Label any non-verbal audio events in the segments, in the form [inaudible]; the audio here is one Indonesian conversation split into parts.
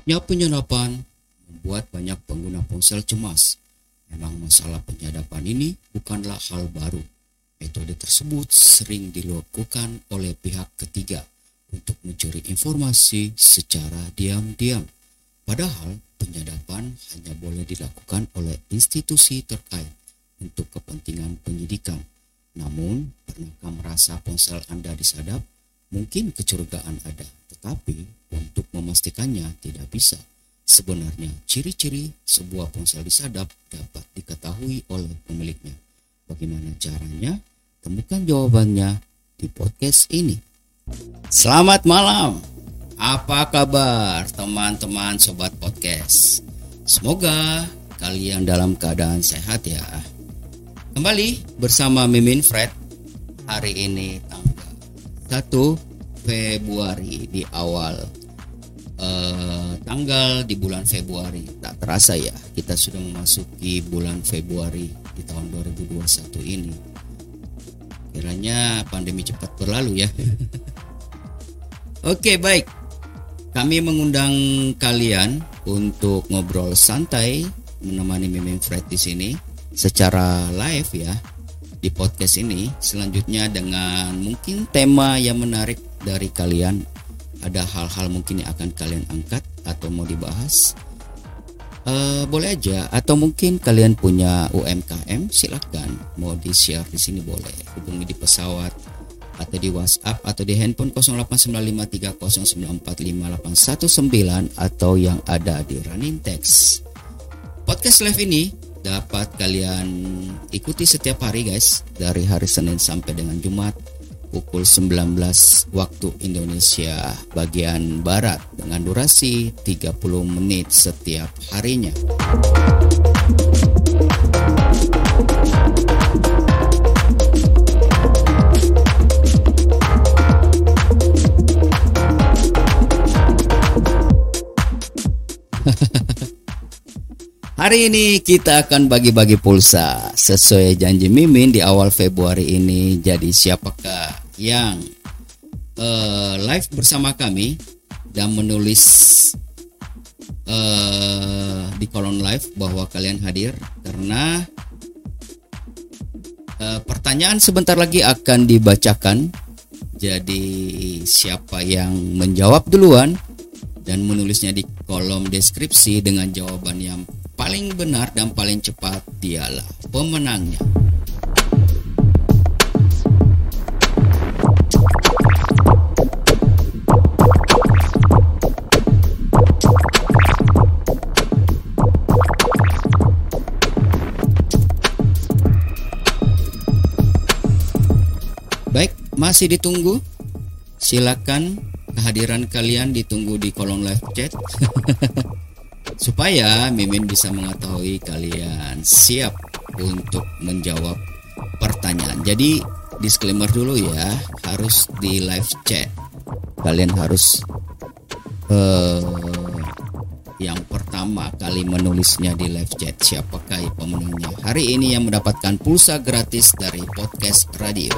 Maraknya penyadapan membuat banyak pengguna ponsel cemas. Memang masalah penyadapan ini bukanlah hal baru. Metode tersebut sering dilakukan oleh pihak ketiga untuk mencuri informasi secara diam-diam. Padahal penyadapan hanya boleh dilakukan oleh institusi terkait untuk kepentingan penyidikan. Namun, pernahkah merasa ponsel Anda disadap? Mungkin kecurigaan ada, tetapi untuk memastikannya tidak bisa. Sebenarnya, ciri-ciri sebuah ponsel disadap dapat diketahui oleh pemiliknya. Bagaimana caranya? Temukan jawabannya di podcast ini. Selamat malam. Apa kabar teman-teman sobat podcast? Semoga kalian dalam keadaan sehat ya. Kembali bersama Mimin Fred hari ini tanggal 1 Februari di awal uh, tanggal di bulan Februari. Tak terasa ya kita sudah memasuki bulan Februari di tahun 2021 ini. Kiranya pandemi cepat berlalu ya. [laughs] Oke baik. Kami mengundang kalian untuk ngobrol santai menemani Mimin Fred di sini secara live ya di podcast ini selanjutnya dengan mungkin tema yang menarik dari kalian. Ada hal-hal mungkin yang akan kalian angkat atau mau dibahas? Uh, boleh aja. Atau mungkin kalian punya UMKM silakan. Mau di share di sini boleh. Hubungi di pesawat atau di WhatsApp atau di handphone 089530945819 atau yang ada di running text. Podcast live ini dapat kalian ikuti setiap hari guys dari hari Senin sampai dengan Jumat pukul 19 waktu Indonesia bagian Barat dengan durasi 30 menit setiap harinya. Hari ini kita akan bagi-bagi pulsa sesuai janji Mimin di awal Februari ini. Jadi siapakah yang uh, live bersama kami dan menulis uh, di kolom live bahwa kalian hadir karena uh, pertanyaan sebentar lagi akan dibacakan. Jadi siapa yang menjawab duluan dan menulisnya di kolom deskripsi dengan jawaban yang paling benar dan paling cepat dialah pemenangnya. Baik, masih ditunggu. Silakan kehadiran kalian ditunggu di kolom live chat. [laughs] supaya Mimin bisa mengetahui kalian siap untuk menjawab pertanyaan. Jadi disclaimer dulu ya, harus di live chat. Kalian harus uh, yang pertama kali menulisnya di live chat siapakah pemenangnya hari ini yang mendapatkan pulsa gratis dari podcast radio.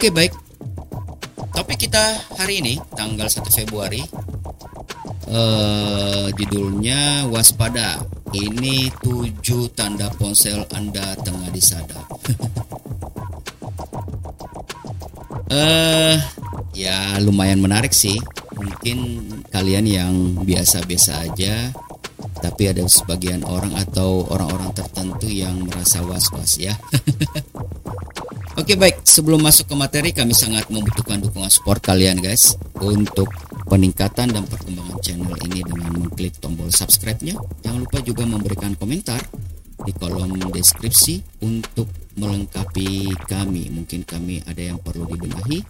Oke baik. Topik kita hari ini tanggal 1 Februari uh, judulnya waspada. Ini tujuh tanda ponsel Anda tengah disadap. [laughs] Eh ya lumayan menarik sih. Mungkin kalian yang biasa-biasa aja tapi ada sebagian orang atau orang-orang tertentu yang merasa was-was ya. [laughs] Oke baik, sebelum masuk ke materi kami sangat membutuhkan dukungan support kalian guys untuk peningkatan dan perkembangan channel ini dengan mengklik tombol subscribe-nya. Jangan lupa juga memberikan komentar di kolom deskripsi untuk melengkapi kami. Mungkin kami ada yang perlu dibenahi.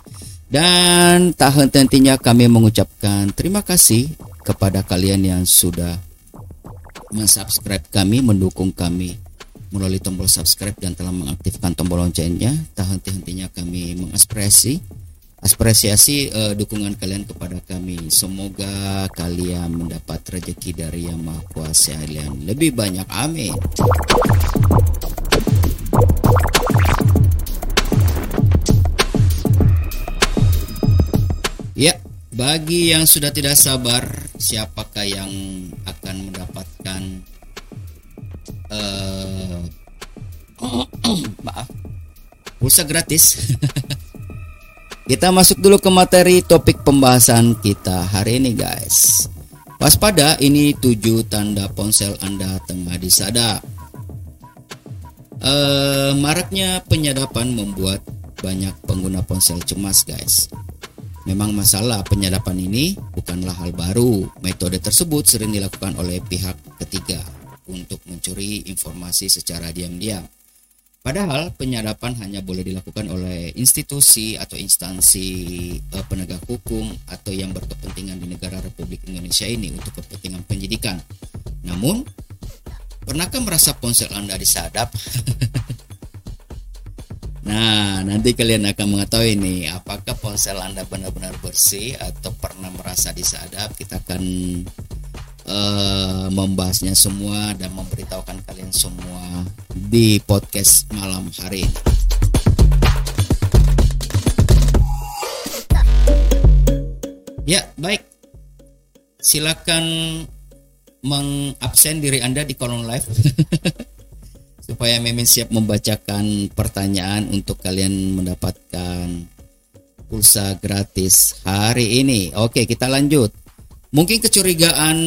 Dan tak henti-hentinya kami mengucapkan terima kasih kepada kalian yang sudah mensubscribe kami, mendukung kami melalui tombol subscribe dan telah mengaktifkan tombol loncengnya. Tak henti-hentinya kami mengapresiasi apresiasi uh, dukungan kalian kepada kami. Semoga kalian mendapat rezeki dari Yang Maha Kuasa kalian lebih banyak. Amin. Ya, bagi yang sudah tidak sabar, siapakah yang akan mendapatkan uh, pulsa gratis? [laughs] kita masuk dulu ke materi topik pembahasan kita hari ini, guys. Waspada, ini tujuh tanda ponsel Anda tengah disadap. Uh, maraknya penyadapan membuat banyak pengguna ponsel cemas, guys. Memang masalah penyadapan ini bukanlah hal baru. Metode tersebut sering dilakukan oleh pihak ketiga untuk mencuri informasi secara diam-diam. Padahal penyadapan hanya boleh dilakukan oleh institusi atau instansi eh, penegak hukum atau yang berkepentingan di negara Republik Indonesia ini untuk kepentingan penyidikan. Namun, pernahkah merasa ponsel Anda disadap? [laughs] Nah, nanti kalian akan mengetahui nih apakah ponsel Anda benar-benar bersih atau pernah merasa disadap. Kita akan uh, membahasnya semua dan memberitahukan kalian semua di podcast malam hari ini. Ya, baik. Silakan mengabsen diri Anda di kolom live. [laughs] supaya Mimin siap membacakan pertanyaan untuk kalian mendapatkan pulsa gratis hari ini. Oke, kita lanjut. Mungkin kecurigaan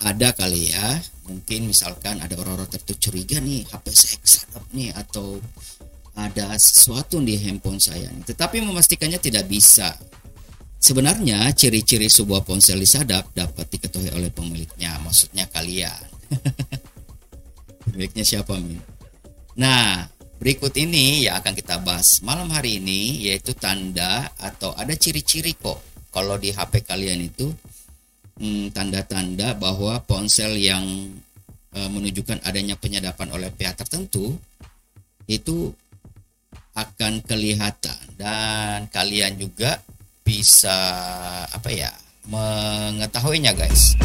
ada kali ya. Mungkin misalkan ada orang-orang tertentu curiga nih HP saya kesadap nih atau ada sesuatu di handphone saya. Nih. Tetapi memastikannya tidak bisa. Sebenarnya ciri-ciri sebuah ponsel disadap dapat diketahui oleh pemiliknya, maksudnya kalian. [laughs] Miliknya siapa, Min? Nah, berikut ini yang akan kita bahas malam hari ini yaitu tanda atau ada ciri-ciri kok kalau di HP kalian itu tanda-tanda hmm, bahwa ponsel yang e, menunjukkan adanya penyadapan oleh pihak tertentu itu akan kelihatan dan kalian juga bisa apa ya mengetahuinya guys.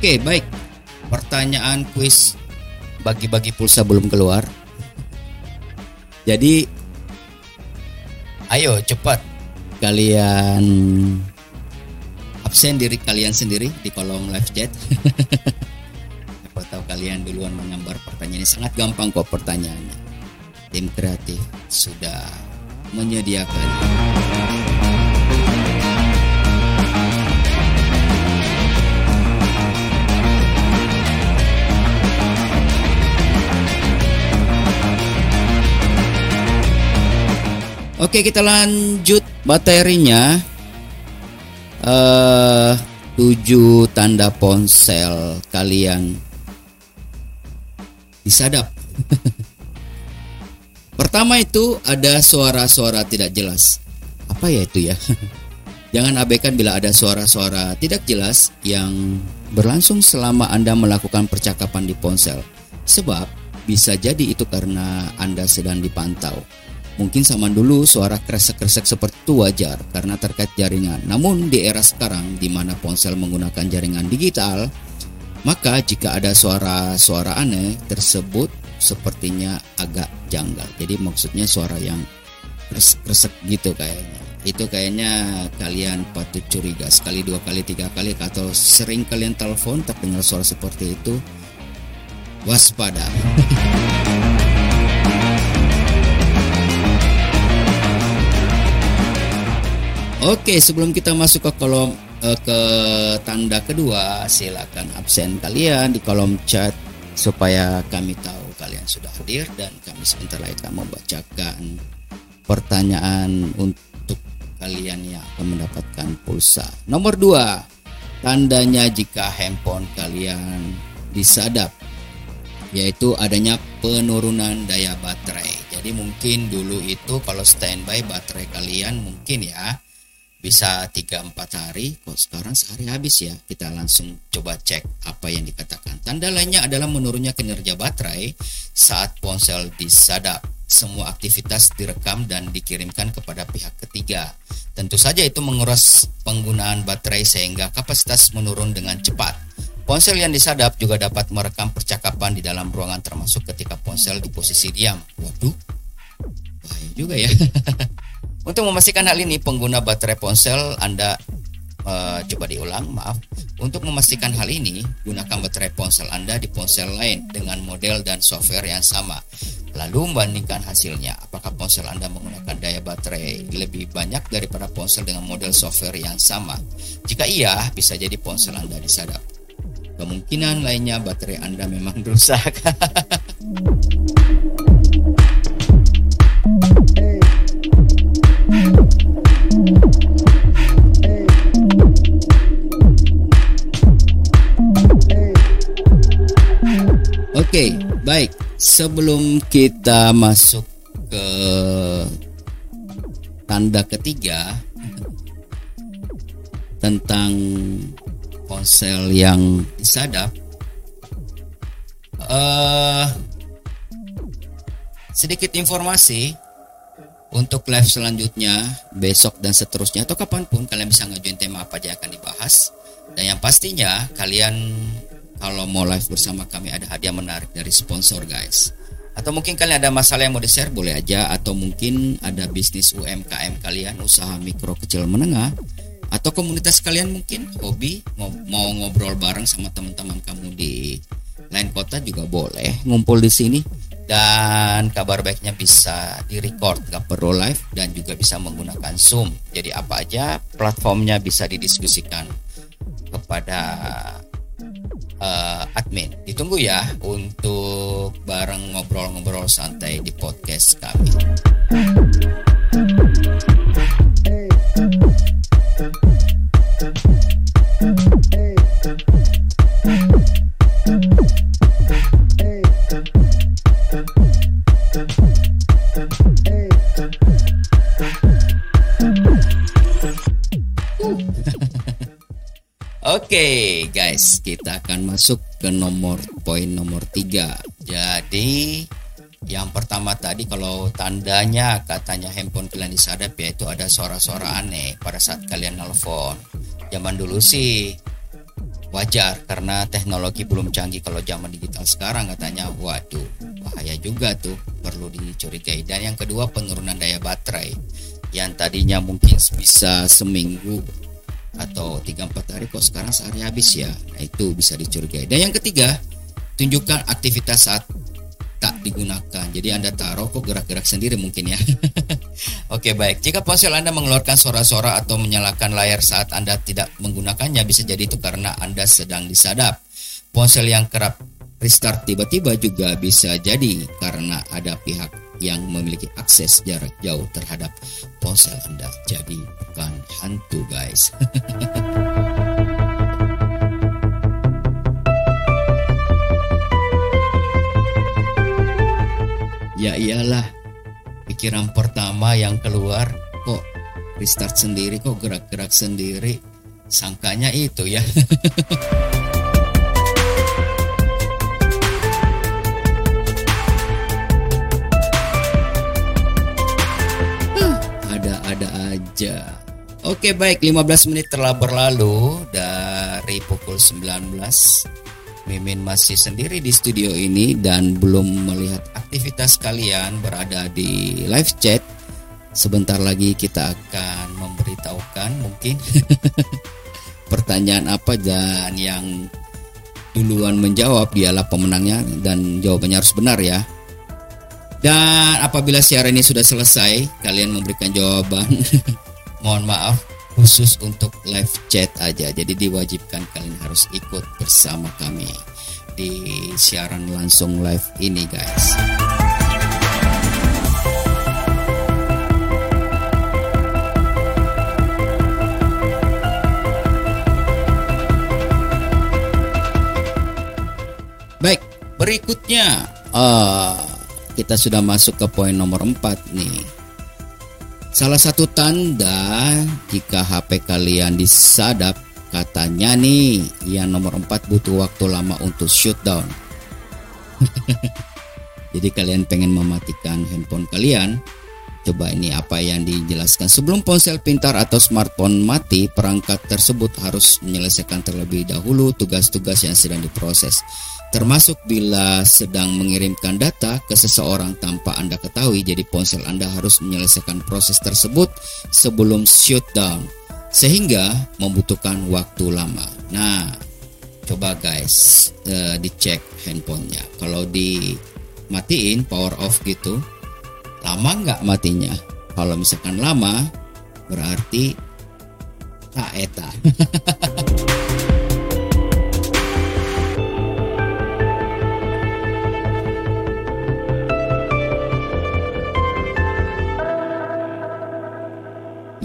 Oke, baik. Pertanyaan kuis bagi-bagi pulsa belum keluar. Jadi ayo cepat kalian absen diri kalian sendiri di kolom live chat. [laughs] Apa tahu kalian duluan menggambar pertanyaan ini sangat gampang kok pertanyaannya. Tim kreatif sudah menyediakan. Oke kita lanjut materinya uh, tujuh tanda ponsel kalian disadap. [laughs] Pertama itu ada suara-suara tidak jelas. Apa ya itu ya? [laughs] Jangan abaikan bila ada suara-suara tidak jelas yang berlangsung selama Anda melakukan percakapan di ponsel. Sebab bisa jadi itu karena Anda sedang dipantau. Mungkin zaman dulu suara kresek-kresek seperti itu wajar karena terkait jaringan. Namun di era sekarang di mana ponsel menggunakan jaringan digital, maka jika ada suara-suara aneh tersebut sepertinya agak janggal. Jadi maksudnya suara yang kresek-kresek gitu kayaknya. Itu kayaknya kalian patut curiga sekali, dua kali, tiga kali atau sering kalian telepon terdengar suara seperti itu. Waspada. [laughs] Oke, sebelum kita masuk ke kolom uh, ke tanda kedua, silakan absen kalian di kolom chat supaya kami tahu kalian sudah hadir dan kami sebentar lagi akan membacakan pertanyaan untuk kalian yang akan mendapatkan pulsa. Nomor dua, tandanya jika handphone kalian disadap yaitu adanya penurunan daya baterai. Jadi mungkin dulu itu kalau standby baterai kalian mungkin ya bisa 3-4 hari kok sekarang sehari habis ya? Kita langsung coba cek apa yang dikatakan. Tanda lainnya adalah menurunnya kinerja baterai saat ponsel disadap semua aktivitas direkam dan dikirimkan kepada pihak ketiga. Tentu saja itu menguras penggunaan baterai sehingga kapasitas menurun dengan cepat. Ponsel yang disadap juga dapat merekam percakapan di dalam ruangan termasuk ketika ponsel di posisi diam. Waduh bahaya juga ya [laughs] Untuk memastikan hal ini, pengguna baterai ponsel Anda uh, coba diulang, maaf. Untuk memastikan hal ini, gunakan baterai ponsel Anda di ponsel lain dengan model dan software yang sama. Lalu membandingkan hasilnya, apakah ponsel Anda menggunakan daya baterai lebih banyak daripada ponsel dengan model software yang sama? Jika iya, bisa jadi ponsel Anda disadap. Kemungkinan lainnya baterai Anda memang [laughs] rusak. [laughs] Oke, baik. Sebelum kita masuk ke tanda ketiga tentang ponsel yang disadap, uh, sedikit informasi untuk live selanjutnya besok dan seterusnya atau kapan pun kalian bisa ngajuin tema apa aja akan dibahas dan yang pastinya kalian kalau mau live bersama kami ada hadiah menarik dari sponsor guys. Atau mungkin kalian ada masalah yang mau di-share boleh aja. Atau mungkin ada bisnis UMKM kalian usaha mikro kecil menengah. Atau komunitas kalian mungkin hobi mau, ngobrol bareng sama teman-teman kamu di lain kota juga boleh ngumpul di sini. Dan kabar baiknya bisa di record gak perlu live dan juga bisa menggunakan Zoom. Jadi apa aja platformnya bisa didiskusikan kepada uh, admin. Ditunggu ya untuk bareng ngobrol-ngobrol santai di podcast kami. Oke okay, guys, kita akan masuk ke nomor poin nomor tiga. Jadi yang pertama tadi kalau tandanya katanya handphone kalian disadap ya itu ada suara-suara aneh pada saat kalian nelfon. Zaman dulu sih wajar karena teknologi belum canggih kalau zaman digital sekarang katanya waduh bahaya juga tuh perlu dicurigai dan yang kedua penurunan daya baterai yang tadinya mungkin bisa seminggu atau 3-4 hari kok sekarang sehari habis ya? Nah itu bisa dicurigai. Dan yang ketiga tunjukkan aktivitas saat tak digunakan. Jadi anda taruh kok gerak-gerak sendiri mungkin ya. [laughs] Oke baik. Jika ponsel anda mengeluarkan suara-suara atau menyalakan layar saat anda tidak menggunakannya bisa jadi itu karena anda sedang disadap. Ponsel yang kerap restart tiba-tiba juga bisa jadi karena ada pihak yang memiliki akses jarak jauh terhadap ponsel Anda. Jadi bukan hantu guys. [laughs] ya iyalah, pikiran pertama yang keluar kok restart sendiri, kok gerak-gerak sendiri. Sangkanya itu ya. [laughs] aja. Oke baik. 15 menit telah berlalu dari pukul 19 Mimin masih sendiri di studio ini dan belum melihat aktivitas kalian berada di live chat. Sebentar lagi kita akan memberitahukan mungkin [laughs] pertanyaan apa dan yang duluan menjawab dialah pemenangnya dan jawabannya harus benar ya dan apabila siaran ini sudah selesai, kalian memberikan jawaban. [laughs] Mohon maaf, khusus untuk live chat aja. Jadi diwajibkan kalian harus ikut bersama kami di siaran langsung live ini, guys. Baik, berikutnya uh, kita sudah masuk ke poin nomor 4 nih. Salah satu tanda jika HP kalian disadap katanya nih yang nomor 4 butuh waktu lama untuk shutdown. [laughs] Jadi kalian pengen mematikan handphone kalian, coba ini apa yang dijelaskan. Sebelum ponsel pintar atau smartphone mati, perangkat tersebut harus menyelesaikan terlebih dahulu tugas-tugas yang sedang diproses termasuk bila sedang mengirimkan data ke seseorang tanpa Anda ketahui. Jadi ponsel Anda harus menyelesaikan proses tersebut sebelum shutdown sehingga membutuhkan waktu lama. Nah, coba guys uh, dicek handphonenya. Kalau dimatiin power off gitu, lama nggak matinya? Kalau misalkan lama, berarti tak eta. [laughs]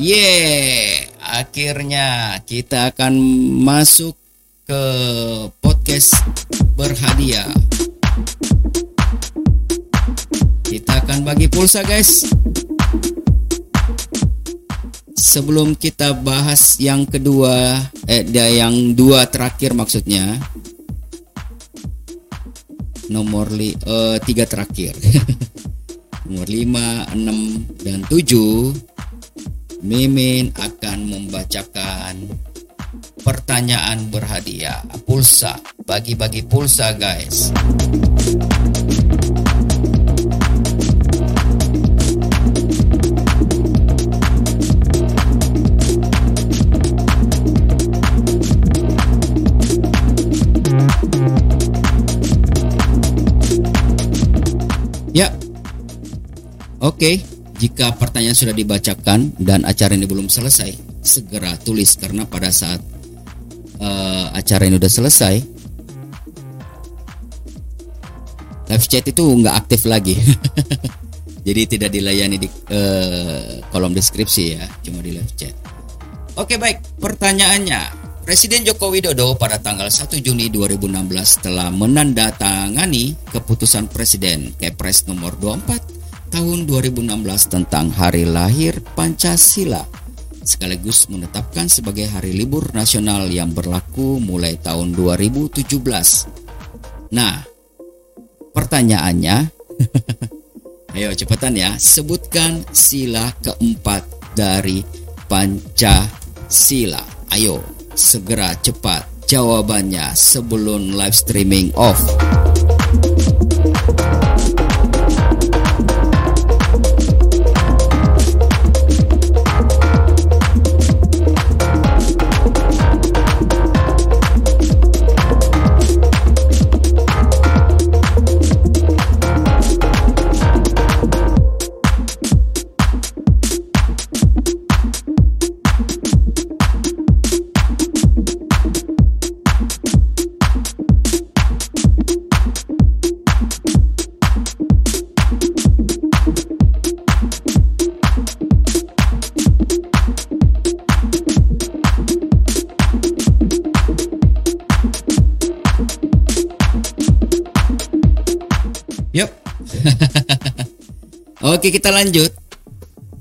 Yeah, akhirnya kita akan masuk ke podcast berhadiah. Kita akan bagi pulsa, guys. Sebelum kita bahas yang kedua, eh, yang dua terakhir maksudnya, nomor li, eh, tiga terakhir, [laughs] nomor lima, enam, dan tujuh Mimin akan membacakan pertanyaan berhadiah pulsa bagi-bagi pulsa guys Ya. Oke. Okay. Jika pertanyaan sudah dibacakan dan acara ini belum selesai, segera tulis karena pada saat uh, acara ini sudah selesai, live chat itu nggak aktif lagi. [laughs] Jadi tidak dilayani di uh, kolom deskripsi ya, cuma di live chat. Oke baik, pertanyaannya. Presiden Joko Widodo pada tanggal 1 Juni 2016 telah menandatangani keputusan Presiden Kepres nomor 24 tahun 2016 tentang hari lahir Pancasila sekaligus menetapkan sebagai hari libur nasional yang berlaku mulai tahun 2017. Nah, pertanyaannya [laughs] Ayo cepetan ya, sebutkan sila keempat dari Pancasila. Ayo, segera cepat jawabannya sebelum live streaming off. Oke kita lanjut.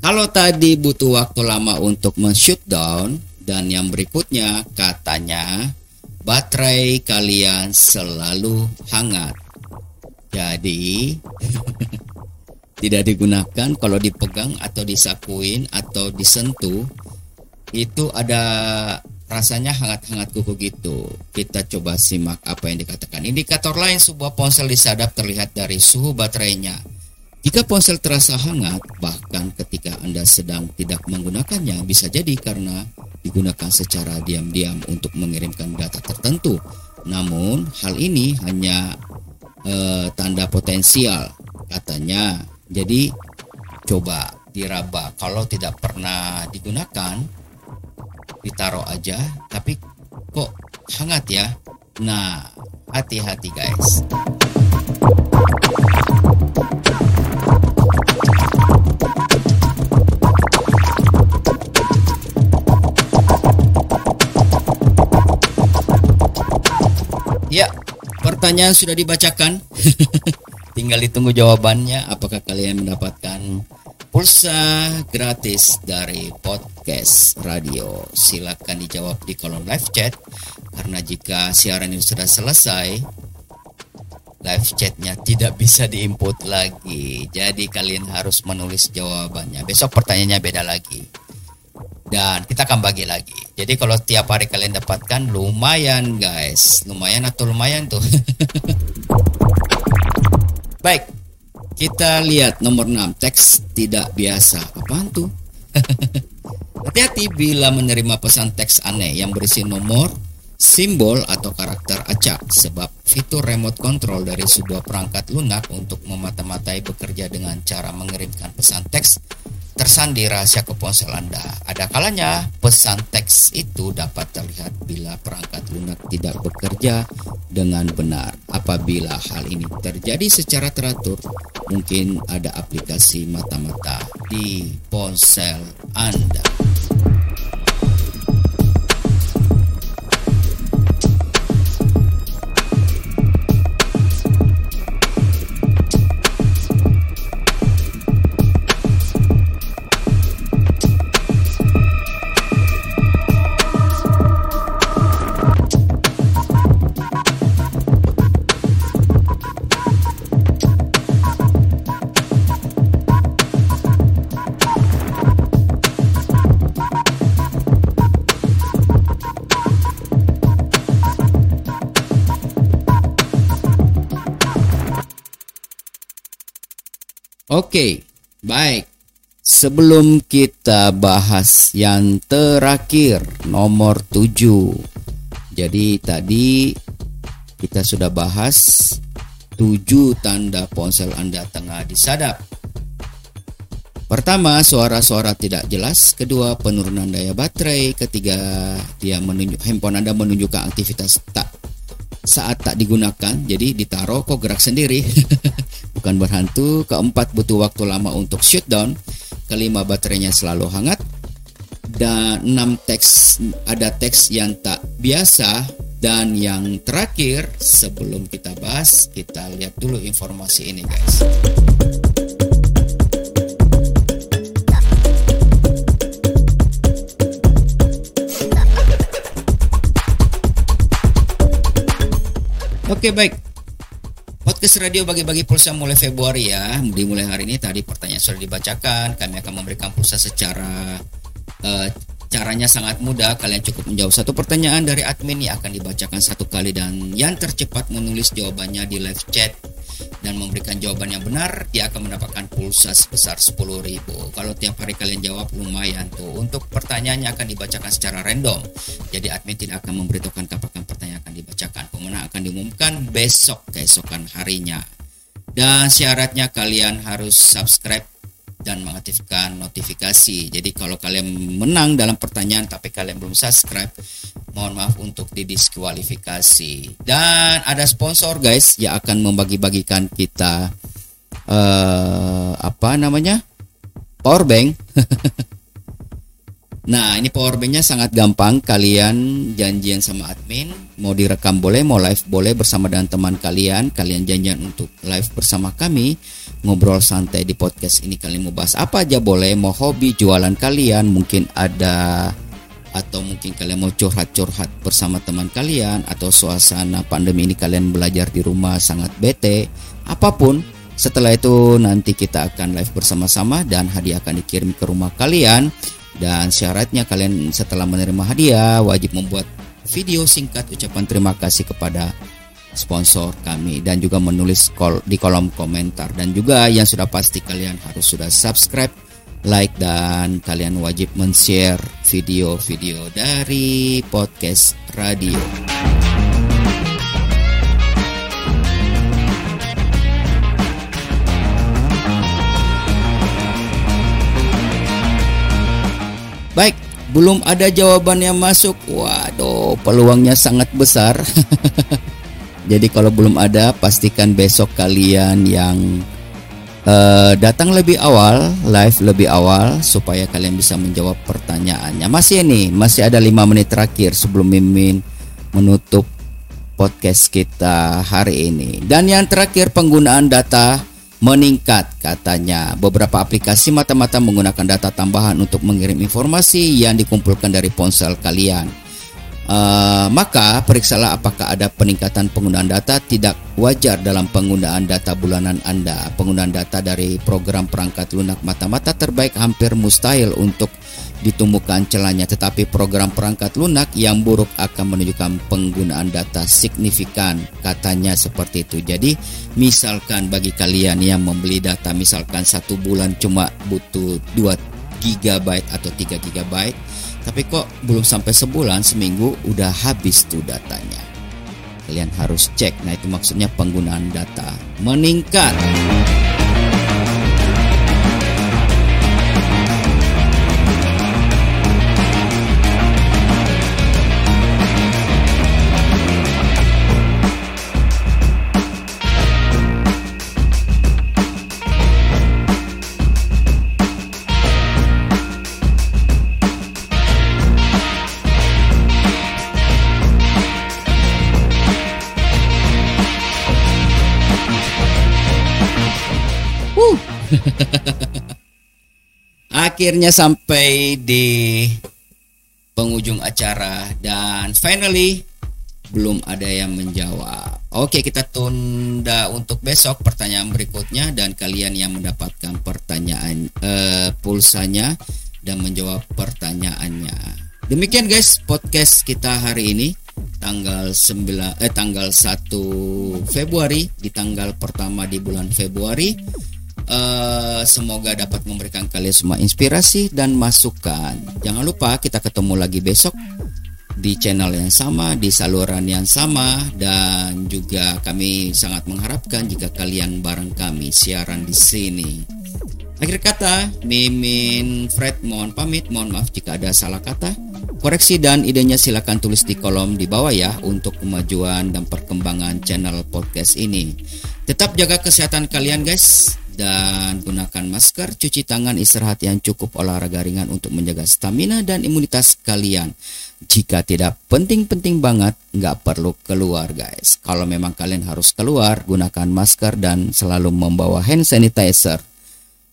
Kalau tadi butuh waktu lama untuk men-shutdown dan yang berikutnya katanya baterai kalian selalu hangat. Jadi [laughs] tidak digunakan kalau dipegang atau disakuin atau disentuh itu ada rasanya hangat-hangat kuku gitu. Kita coba simak apa yang dikatakan. Indikator lain sebuah ponsel disadap terlihat dari suhu baterainya. Jika ponsel terasa hangat, bahkan ketika Anda sedang tidak menggunakannya, bisa jadi karena digunakan secara diam-diam untuk mengirimkan data tertentu. Namun, hal ini hanya eh, tanda potensial, katanya. Jadi, coba diraba. Kalau tidak pernah digunakan, ditaruh aja, tapi kok hangat ya? Nah, hati-hati guys. Pertanyaan sudah dibacakan. [laughs] Tinggal ditunggu jawabannya apakah kalian mendapatkan pulsa gratis dari podcast radio. Silakan dijawab di kolom live chat karena jika siaran ini sudah selesai live chatnya tidak bisa diinput lagi. Jadi kalian harus menulis jawabannya. Besok pertanyaannya beda lagi. Dan kita akan bagi lagi. Jadi kalau tiap hari kalian dapatkan lumayan guys. Lumayan atau lumayan tuh. [laughs] Baik, kita lihat nomor 6, teks tidak biasa. Apaan tuh? [laughs] Hati-hati bila menerima pesan teks aneh yang berisi nomor, simbol atau karakter acak sebab fitur remote control dari sebuah perangkat lunak untuk memata-matai bekerja dengan cara mengirimkan pesan teks tersandi rahasia ke ponsel Anda. Ada kalanya pesan teks itu dapat terlihat bila perangkat lunak tidak bekerja dengan benar. Apabila hal ini terjadi secara teratur, mungkin ada aplikasi mata-mata di ponsel Anda. Oke, baik. Sebelum kita bahas yang terakhir nomor 7. Jadi tadi kita sudah bahas 7 tanda ponsel Anda tengah disadap. Pertama, suara-suara tidak jelas. Kedua, penurunan daya baterai. Ketiga, dia menunjuk handphone Anda menunjukkan aktivitas tak saat tak digunakan. Jadi ditaruh kok gerak sendiri. [laughs] bukan berhantu. Keempat butuh waktu lama untuk shutdown. Kelima baterainya selalu hangat. Dan enam teks ada teks yang tak biasa dan yang terakhir sebelum kita bahas kita lihat dulu informasi ini guys. Oke baik Podcast radio bagi-bagi pulsa mulai Februari ya. Dimulai hari ini tadi pertanyaan sudah dibacakan. Kami akan memberikan pulsa secara uh, caranya sangat mudah. Kalian cukup menjawab satu pertanyaan dari admin yang akan dibacakan satu kali dan yang tercepat menulis jawabannya di live chat dan memberikan jawaban yang benar, dia akan mendapatkan pulsa sebesar 10.000. Kalau tiap hari kalian jawab lumayan tuh. Untuk pertanyaannya akan dibacakan secara random. Jadi admin tidak akan memberitahukan kapan akan diumumkan besok keesokan harinya. Dan syaratnya kalian harus subscribe dan mengaktifkan notifikasi. Jadi kalau kalian menang dalam pertanyaan tapi kalian belum subscribe, mohon maaf untuk didiskualifikasi. Dan ada sponsor guys yang akan membagi-bagikan kita uh, apa namanya? Power bank. [laughs] Nah ini powerbanknya sangat gampang. Kalian janjian sama admin Mau direkam boleh, mau live boleh bersama dengan teman kalian. Kalian janjian untuk live bersama kami Ngobrol santai di podcast ini. Kalian mau bahas apa aja boleh Mau hobi, jualan kalian Mungkin ada Atau mungkin kalian mau curhat-curhat bersama teman kalian Atau suasana pandemi ini kalian belajar di rumah sangat bete Apa pun. Setelah itu nanti kita akan live bersama-sama dan hadiah akan dikirim ke rumah kalian dan syaratnya kalian setelah menerima hadiah wajib membuat video singkat ucapan terima kasih kepada sponsor kami dan juga menulis kol di kolom komentar dan juga yang sudah pasti kalian harus sudah subscribe, like dan kalian wajib men-share video-video dari podcast radio. Baik, belum ada jawaban yang masuk. Waduh, peluangnya sangat besar. [laughs] Jadi kalau belum ada, pastikan besok kalian yang uh, datang lebih awal, live lebih awal supaya kalian bisa menjawab pertanyaannya. Masih ini, masih ada lima menit terakhir sebelum Mimin menutup podcast kita hari ini. Dan yang terakhir penggunaan data meningkat katanya. Beberapa aplikasi mata-mata menggunakan data tambahan untuk mengirim informasi yang dikumpulkan dari ponsel kalian. Uh, maka periksalah apakah ada peningkatan penggunaan data tidak wajar dalam penggunaan data bulanan Anda. Penggunaan data dari program perangkat lunak mata-mata terbaik hampir mustahil untuk ditemukan celahnya tetapi program perangkat lunak yang buruk akan menunjukkan penggunaan data signifikan katanya seperti itu. Jadi misalkan bagi kalian yang membeli data misalkan satu bulan cuma butuh 2 GB atau 3 GB tapi kok belum sampai sebulan, seminggu udah habis tuh datanya. Kalian harus cek. Nah, itu maksudnya penggunaan data meningkat. Akhirnya sampai di penghujung acara dan finally belum ada yang menjawab. Oke, kita tunda untuk besok pertanyaan berikutnya dan kalian yang mendapatkan pertanyaan uh, pulsanya dan menjawab pertanyaannya. Demikian guys podcast kita hari ini tanggal 9 eh tanggal 1 Februari di tanggal pertama di bulan Februari Uh, semoga dapat memberikan kalian semua inspirasi dan masukan. Jangan lupa kita ketemu lagi besok di channel yang sama, di saluran yang sama dan juga kami sangat mengharapkan jika kalian bareng kami siaran di sini. Akhir kata, Mimin Fred mohon pamit, mohon maaf jika ada salah kata. Koreksi dan idenya silakan tulis di kolom di bawah ya untuk kemajuan dan perkembangan channel podcast ini. Tetap jaga kesehatan kalian guys dan gunakan masker, cuci tangan, istirahat yang cukup, olahraga ringan untuk menjaga stamina dan imunitas kalian. Jika tidak penting-penting banget, nggak perlu keluar guys. Kalau memang kalian harus keluar, gunakan masker dan selalu membawa hand sanitizer.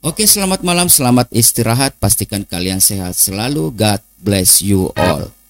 Oke, selamat malam, selamat istirahat. Pastikan kalian sehat selalu. God bless you all.